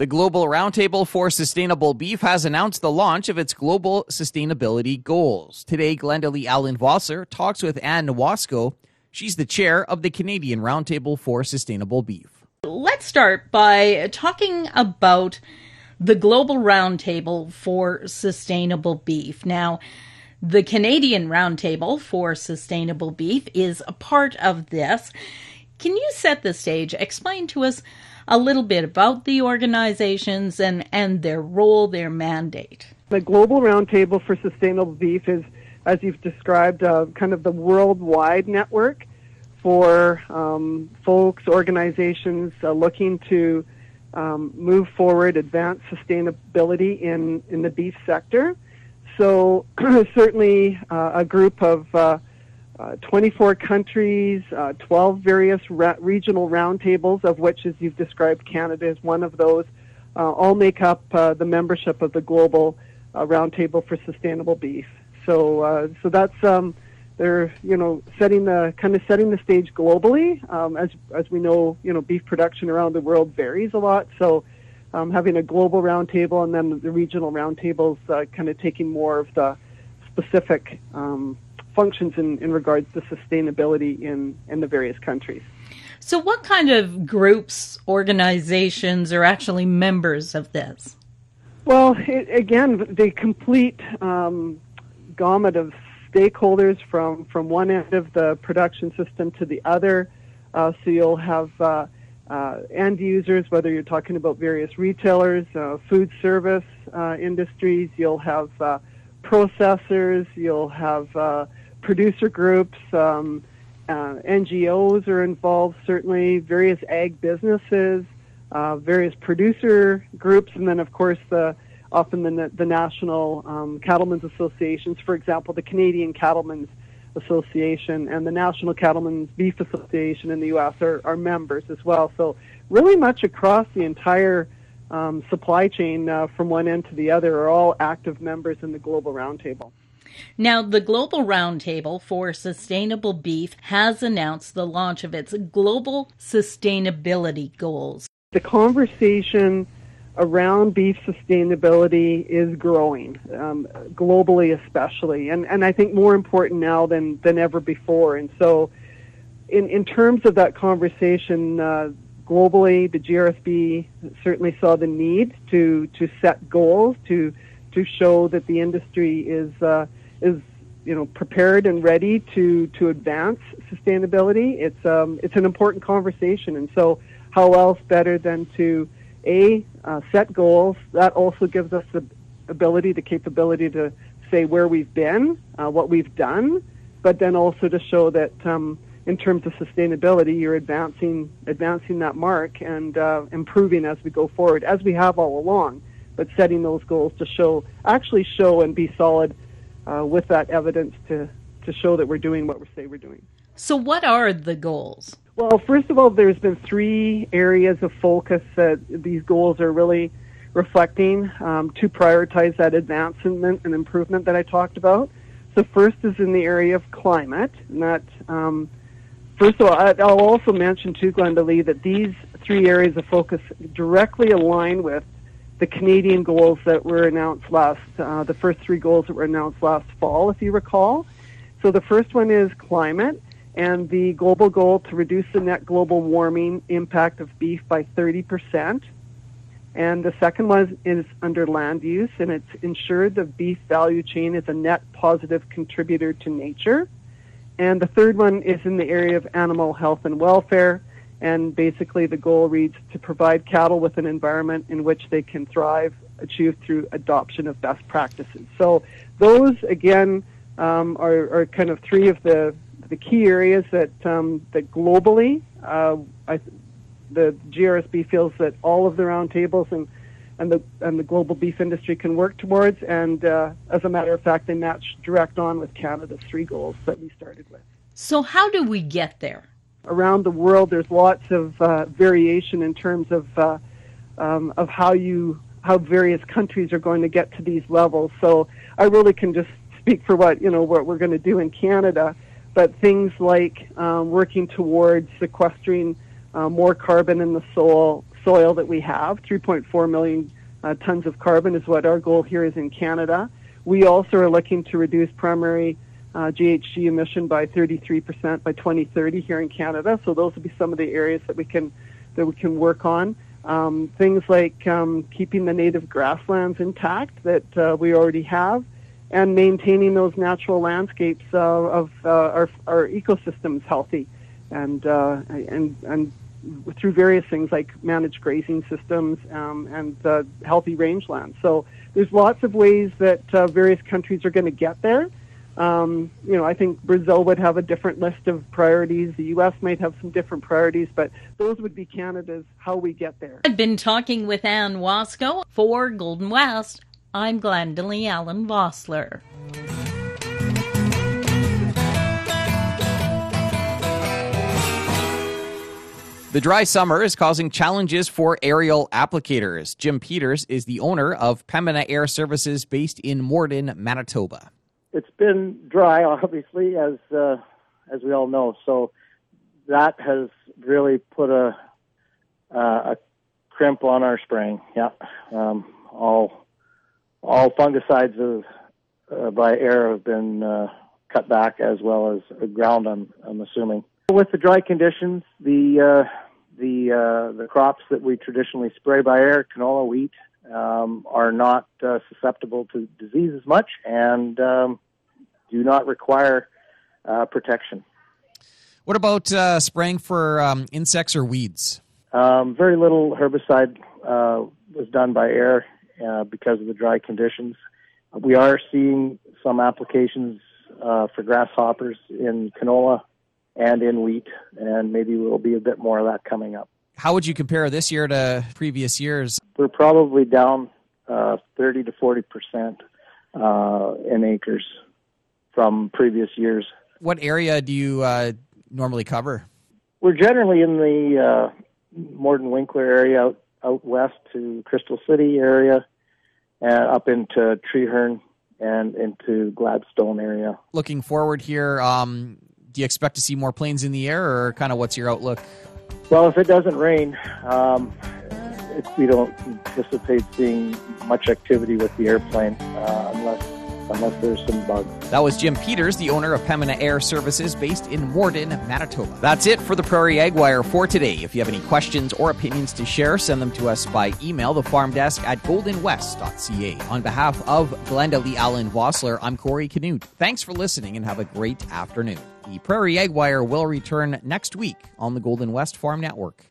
The Global Roundtable for Sustainable Beef has announced the launch of its global sustainability goals. Today, Glendalee Allen Vossler talks with Anne Wasko. She's the chair of the Canadian Roundtable for Sustainable Beef. Let's start by talking about the Global Roundtable for Sustainable Beef. Now, the Canadian Roundtable for Sustainable Beef is a part of this. Can you set the stage? Explain to us a little bit about the organizations and, and their role, their mandate. The Global Roundtable for Sustainable Beef is, as you've described, uh, kind of the worldwide network for um, folks, organizations uh, looking to um, move forward, advance sustainability in, in the beef sector. So, certainly uh, a group of uh, uh, 24 countries, uh, 12 various regional roundtables, of which, as you've described, Canada is one of those, uh, all make up uh, the membership of the Global uh, Roundtable for Sustainable Beef. So, uh, so that's um, they're you know setting the kind of setting the stage globally. Um, as as we know, you know, beef production around the world varies a lot. So, um, having a global roundtable and then the regional roundtables, kind of taking more of the specific um, functions in, in regards to sustainability in, in the various countries. So, what kind of groups, organizations are actually members of this? Well, it, again, the complete um, gamut of stakeholders from, from one end of the production system to the other. Uh, so, you'll have uh, uh, end users, whether you're talking about various retailers, uh, food service uh, industries, you'll have uh, processors, you'll have producer groups, um, uh, NGOs are involved, certainly, various ag businesses, uh, various producer groups, and then, of course, the often the, the national um, cattlemen's associations. For example, the Canadian Cattlemen's Association and the National Cattlemen's Beef Association in the U.S. are, are members as well. So, really much across the entire um, supply chain uh, from one end to the other are all active members in the Global Roundtable. Now, the Global Roundtable for Sustainable Beef has announced the launch of its global sustainability goals. The conversation around beef sustainability is growing, um, globally especially, and, and I think more important now than, than ever before. And so, in, in terms of that conversation, uh, globally, the GRSB certainly saw the need to, to set goals, to, to show that the industry is uh, is you know prepared and ready to to advance sustainability. It's um, it's an important conversation, and so how else better than to a uh, set goals? That also gives us the ability, the capability to say where we've been, uh, what we've done, but then also to show that um, in terms of sustainability, you're advancing advancing that mark and uh, improving as we go forward, as we have all along. But setting those goals to show, actually show and be solid uh, with that evidence to, to show that we're doing what we say we're doing. So, what are the goals? Well, first of all, there's been three areas of focus that these goals are really reflecting um, to prioritize that advancement and improvement that I talked about. So, first is in the area of climate, and that um, first of all, I'll also mention too, Glendalee, that these three areas of focus directly align with the Canadian goals that were announced last, uh, the first three goals that were announced last fall, if you recall. So the first one is climate and the global goal to reduce the net global warming impact of beef by 30%. And the second one is under land use, and it's ensured the beef value chain is a net positive contributor to nature. And the third one is in the area of animal health and welfare, and basically, the goal reads to provide cattle with an environment in which they can thrive, achieved through adoption of best practices. So, those again um, are, are, kind of three of the the key areas that um, that globally, uh, I, the GRSB feels that all of the roundtables and and the and the global beef industry can work towards. And uh, as a matter of fact, they match direct on with Canada's three goals that we started with. So, how do we get there? Around the world, there's lots of uh, variation in terms of uh, um, of how you how various countries are going to get to these levels. So I really can just speak for what you know what we're going to do in Canada, but things like um, working towards sequestering uh, more carbon in the soil, soil that we have. 3.4 million uh, tons of carbon is what our goal here is in Canada. We also are looking to reduce primary uh, GHG emission by 33% by 2030 here in Canada. So those would be some of the areas that we can that we can work on. Um, things like um, keeping the native grasslands intact that uh, we already have, and maintaining those natural landscapes uh, of uh, our, our ecosystems healthy, and uh, and and through various things like managed grazing systems um, and healthy rangelands. So there's lots of ways that uh, various countries are going to get there. Um, you know, I think Brazil would have a different list of priorities. The U.S. might have some different priorities, but those would be Canada's how we get there. I've been talking with Anne Wasko for Golden West. I'm Glendalee Allen Vossler. The dry summer is causing challenges for aerial applicators. Jim Peters is the owner of Pembina Air Services based in Morden, Manitoba. It's been dry, obviously, as uh, as we all know. So that has really put a uh, a crimp on our spraying. Yeah, um, all all fungicides of, uh, by air have been uh, cut back, as well as ground. I'm I'm assuming. With the dry conditions, the uh, the uh, the crops that we traditionally spray by air, canola, wheat, um, are not uh, susceptible to disease as much and um, do not require uh, protection. What about uh, spraying for um, insects or weeds? Um, very little herbicide uh, was done by air uh, because of the dry conditions. We are seeing some applications for grasshoppers in canola and in wheat, and maybe there will be a bit more of that coming up. How would you compare this year to previous years? We're probably down uh, 30 to 40 percent uh, in acres from previous years. What area do you uh, normally cover? We're generally in the uh, Morden Winkler area out, out west to Crystal City area, and up into Treherne and into Gladstone area. Looking forward here, um, do you expect to see more planes in the air, or kind of what's your outlook? Well, if it doesn't rain, um, we don't anticipate seeing much activity with the airplane uh, unless unless there's some bugs. That was Jim Peters, the owner of Pembina Air Services based in Morden, Manitoba. That's it for the Prairie Ag Wire for today. If you have any questions or opinions to share, send them to us by email, the farm desk at goldenwest.ca. On behalf of Glenda Lee Allen Vossler, I'm Corey Canute. Thanks for listening and have a great afternoon. The Prairie Ag Wire will return next week on the Golden West Farm Network.